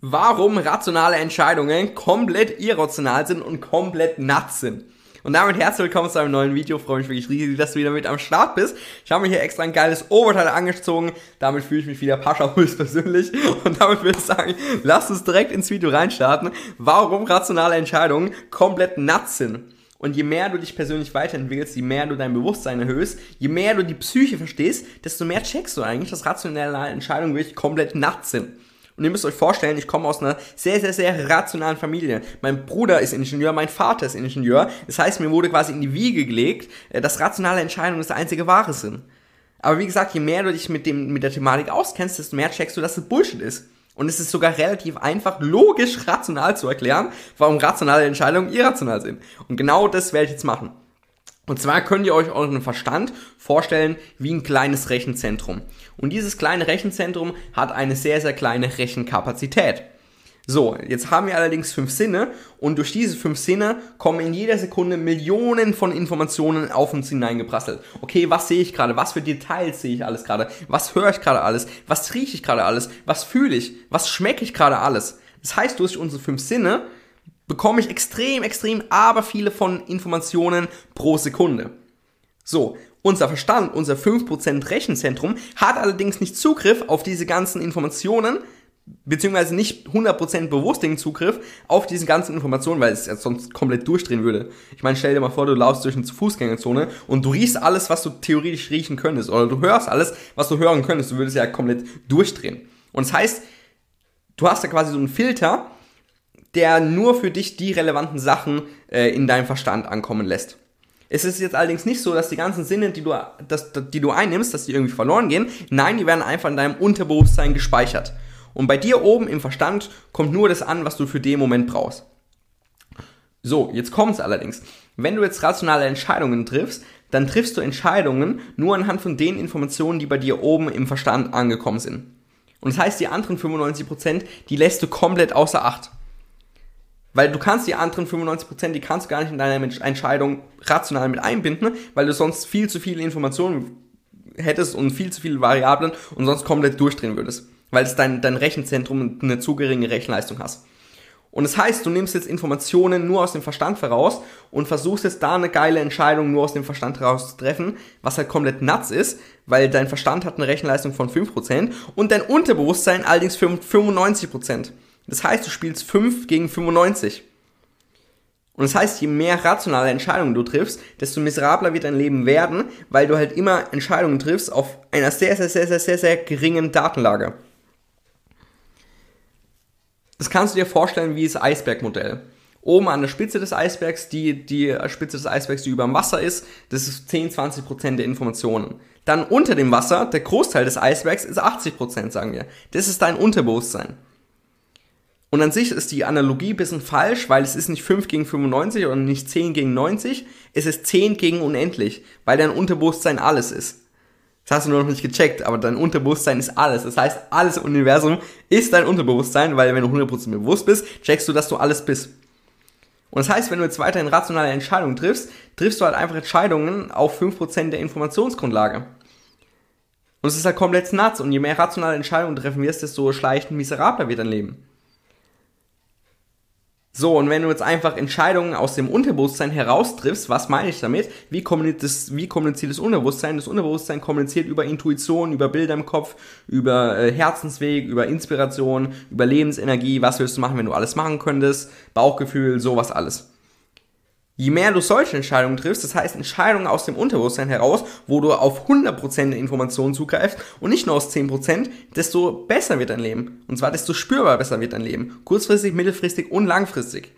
warum rationale Entscheidungen komplett irrational sind und komplett nuts sind. Und damit herzlich willkommen zu einem neuen Video. freue mich wirklich riesig, dass du wieder mit am Start bist. Ich habe mir hier extra ein geiles Oberteil angezogen. Damit fühle ich mich wieder Pascha persönlich. Und damit würde ich sagen, lass uns direkt ins Video reinstarten. Warum rationale Entscheidungen komplett nuts sind. Und je mehr du dich persönlich weiterentwickelst, je mehr du dein Bewusstsein erhöhst, je mehr du die Psyche verstehst, desto mehr checkst du eigentlich, dass rationale Entscheidungen wirklich komplett nuts sind. Und ihr müsst euch vorstellen, ich komme aus einer sehr, sehr, sehr rationalen Familie. Mein Bruder ist Ingenieur, mein Vater ist Ingenieur. Das heißt, mir wurde quasi in die Wiege gelegt, äh, dass rationale Entscheidungen das einzige Wahre sind. Aber wie gesagt, je mehr du dich mit, dem, mit der Thematik auskennst, desto mehr checkst du, dass das Bullshit ist. Und es ist sogar relativ einfach, logisch, rational zu erklären, warum rationale Entscheidungen irrational sind. Und genau das werde ich jetzt machen. Und zwar könnt ihr euch euren Verstand vorstellen wie ein kleines Rechenzentrum. Und dieses kleine Rechenzentrum hat eine sehr, sehr kleine Rechenkapazität. So, jetzt haben wir allerdings fünf Sinne und durch diese fünf Sinne kommen in jeder Sekunde Millionen von Informationen auf uns hineingeprasselt. Okay, was sehe ich gerade? Was für Details sehe ich alles gerade? Was höre ich gerade alles? Was rieche ich gerade alles? Was fühle ich? Was schmecke ich gerade alles? Das heißt, durch unsere fünf Sinne bekomme ich extrem, extrem, aber viele von Informationen pro Sekunde. So, unser Verstand, unser 5% Rechenzentrum hat allerdings nicht Zugriff auf diese ganzen Informationen, beziehungsweise nicht 100% bewussten Zugriff auf diese ganzen Informationen, weil es ja sonst komplett durchdrehen würde. Ich meine, stell dir mal vor, du laufst durch eine Fußgängerzone und du riechst alles, was du theoretisch riechen könntest, oder du hörst alles, was du hören könntest, du würdest ja komplett durchdrehen. Und das heißt, du hast ja quasi so einen Filter, der nur für dich die relevanten Sachen äh, in deinem Verstand ankommen lässt. Es ist jetzt allerdings nicht so, dass die ganzen Sinne, die du, dass, die du einnimmst, dass die irgendwie verloren gehen. Nein, die werden einfach in deinem Unterbewusstsein gespeichert. Und bei dir oben im Verstand kommt nur das an, was du für den Moment brauchst. So, jetzt kommt es allerdings. Wenn du jetzt rationale Entscheidungen triffst, dann triffst du Entscheidungen nur anhand von den Informationen, die bei dir oben im Verstand angekommen sind. Und das heißt, die anderen 95%, die lässt du komplett außer Acht. Weil du kannst die anderen 95%, die kannst du gar nicht in deiner Entscheidung rational mit einbinden, weil du sonst viel zu viele Informationen hättest und viel zu viele Variablen und sonst komplett durchdrehen würdest. Weil es dein, dein Rechenzentrum eine zu geringe Rechenleistung hast. Und das heißt, du nimmst jetzt Informationen nur aus dem Verstand heraus und versuchst jetzt da eine geile Entscheidung nur aus dem Verstand heraus zu treffen, was halt komplett nuts ist, weil dein Verstand hat eine Rechenleistung von 5% und dein Unterbewusstsein allerdings 95%. Das heißt, du spielst 5 gegen 95. Und das heißt, je mehr rationale Entscheidungen du triffst, desto miserabler wird dein Leben werden, weil du halt immer Entscheidungen triffst auf einer sehr, sehr, sehr, sehr, sehr, sehr geringen Datenlage. Das kannst du dir vorstellen wie das Eisbergmodell. Oben an der Spitze des Eisbergs, die, die Spitze des Eisbergs, die über dem Wasser ist, das ist 10, 20 Prozent der Informationen. Dann unter dem Wasser, der Großteil des Eisbergs ist 80 Prozent, sagen wir. Das ist dein Unterbewusstsein. Und an sich ist die Analogie ein bisschen falsch, weil es ist nicht 5 gegen 95 oder nicht 10 gegen 90, es ist 10 gegen unendlich, weil dein Unterbewusstsein alles ist. Das hast du nur noch nicht gecheckt, aber dein Unterbewusstsein ist alles. Das heißt, alles im Universum ist dein Unterbewusstsein, weil wenn du 100% bewusst bist, checkst du, dass du alles bist. Und das heißt, wenn du jetzt weiterhin rationale Entscheidungen triffst, triffst du halt einfach Entscheidungen auf 5% der Informationsgrundlage. Und es ist halt komplett nuts. Und je mehr rationale Entscheidungen treffen wirst, desto schleichend miserabler wird dein Leben. So, und wenn du jetzt einfach Entscheidungen aus dem Unterbewusstsein heraustriffst, was meine ich damit? Wie kommuniziert das, wie kommuniziert das Unterbewusstsein? Das Unterbewusstsein kommuniziert über Intuition, über Bilder im Kopf, über äh, Herzensweg, über Inspiration, über Lebensenergie. Was willst du machen, wenn du alles machen könntest? Bauchgefühl, sowas alles. Je mehr du solche Entscheidungen triffst, das heißt Entscheidungen aus dem Unterbewusstsein heraus, wo du auf 100% der Informationen zugreifst und nicht nur aus 10%, desto besser wird dein Leben. Und zwar desto spürbar besser wird dein Leben. Kurzfristig, mittelfristig und langfristig.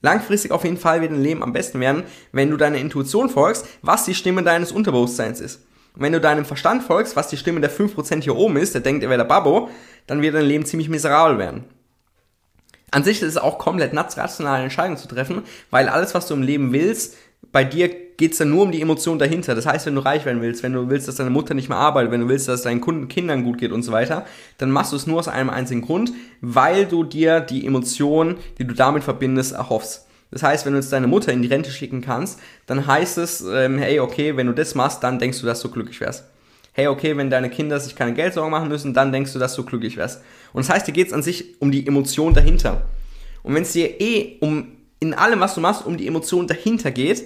Langfristig auf jeden Fall wird dein Leben am besten werden, wenn du deiner Intuition folgst, was die Stimme deines Unterbewusstseins ist. Und wenn du deinem Verstand folgst, was die Stimme der 5% hier oben ist, der denkt, er wäre der Babbo, dann wird dein Leben ziemlich miserabel werden. An sich ist es auch komplett nuts, rationale Entscheidungen zu treffen, weil alles, was du im Leben willst, bei dir geht's dann nur um die Emotion dahinter. Das heißt, wenn du reich werden willst, wenn du willst, dass deine Mutter nicht mehr arbeitet, wenn du willst, dass es deinen Kunden, Kindern gut geht und so weiter, dann machst du es nur aus einem einzigen Grund, weil du dir die Emotion, die du damit verbindest, erhoffst. Das heißt, wenn du jetzt deine Mutter in die Rente schicken kannst, dann heißt es, ähm, hey, okay, wenn du das machst, dann denkst du, dass du glücklich wärst hey, okay, wenn deine Kinder sich keine Geldsorgen machen müssen, dann denkst du, dass du glücklich wärst. Und das heißt, dir geht es an sich um die Emotion dahinter. Und wenn es dir eh um in allem, was du machst, um die Emotion dahinter geht,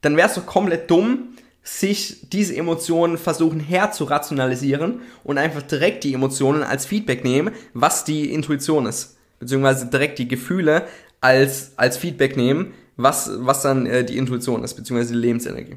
dann wärst du komplett dumm, sich diese Emotionen versuchen herzurationalisieren und einfach direkt die Emotionen als Feedback nehmen, was die Intuition ist. Beziehungsweise direkt die Gefühle als, als Feedback nehmen, was, was dann äh, die Intuition ist, beziehungsweise die Lebensenergie.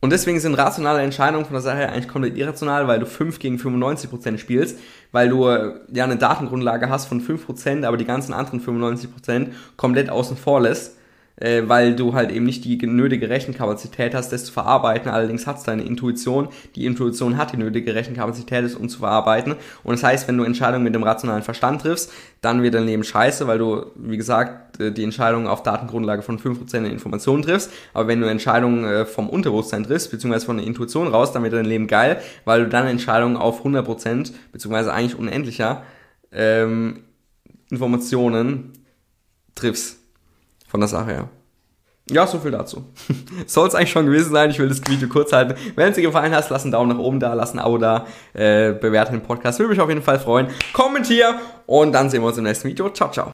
Und deswegen sind rationale Entscheidungen von der Sache eigentlich komplett irrational, weil du 5 gegen 95% spielst, weil du äh, ja eine Datengrundlage hast von 5%, aber die ganzen anderen 95% komplett außen vor lässt äh, weil du halt eben nicht die nötige Rechenkapazität hast, das zu verarbeiten. Allerdings hat es deine Intuition. Die Intuition hat die nötige Rechenkapazität, das um zu verarbeiten. Und das heißt, wenn du Entscheidungen mit dem rationalen Verstand triffst, dann wird dein Leben scheiße, weil du, wie gesagt, äh, die Entscheidungen auf Datengrundlage von 5% der Informationen triffst. Aber wenn du Entscheidungen äh, vom Unterbewusstsein triffst, beziehungsweise von der Intuition raus, dann wird dein Leben geil, weil du dann Entscheidungen auf 100%, beziehungsweise eigentlich unendlicher ähm, Informationen triffst von der Sache her. Ja, so viel dazu. Soll es eigentlich schon gewesen sein. Ich will das Video kurz halten. Wenn es dir gefallen hat, lass einen Daumen nach oben da, lass ein Abo da, äh, bewerte den Podcast. Würde mich auf jeden Fall freuen. Kommentier und dann sehen wir uns im nächsten Video. Ciao, ciao.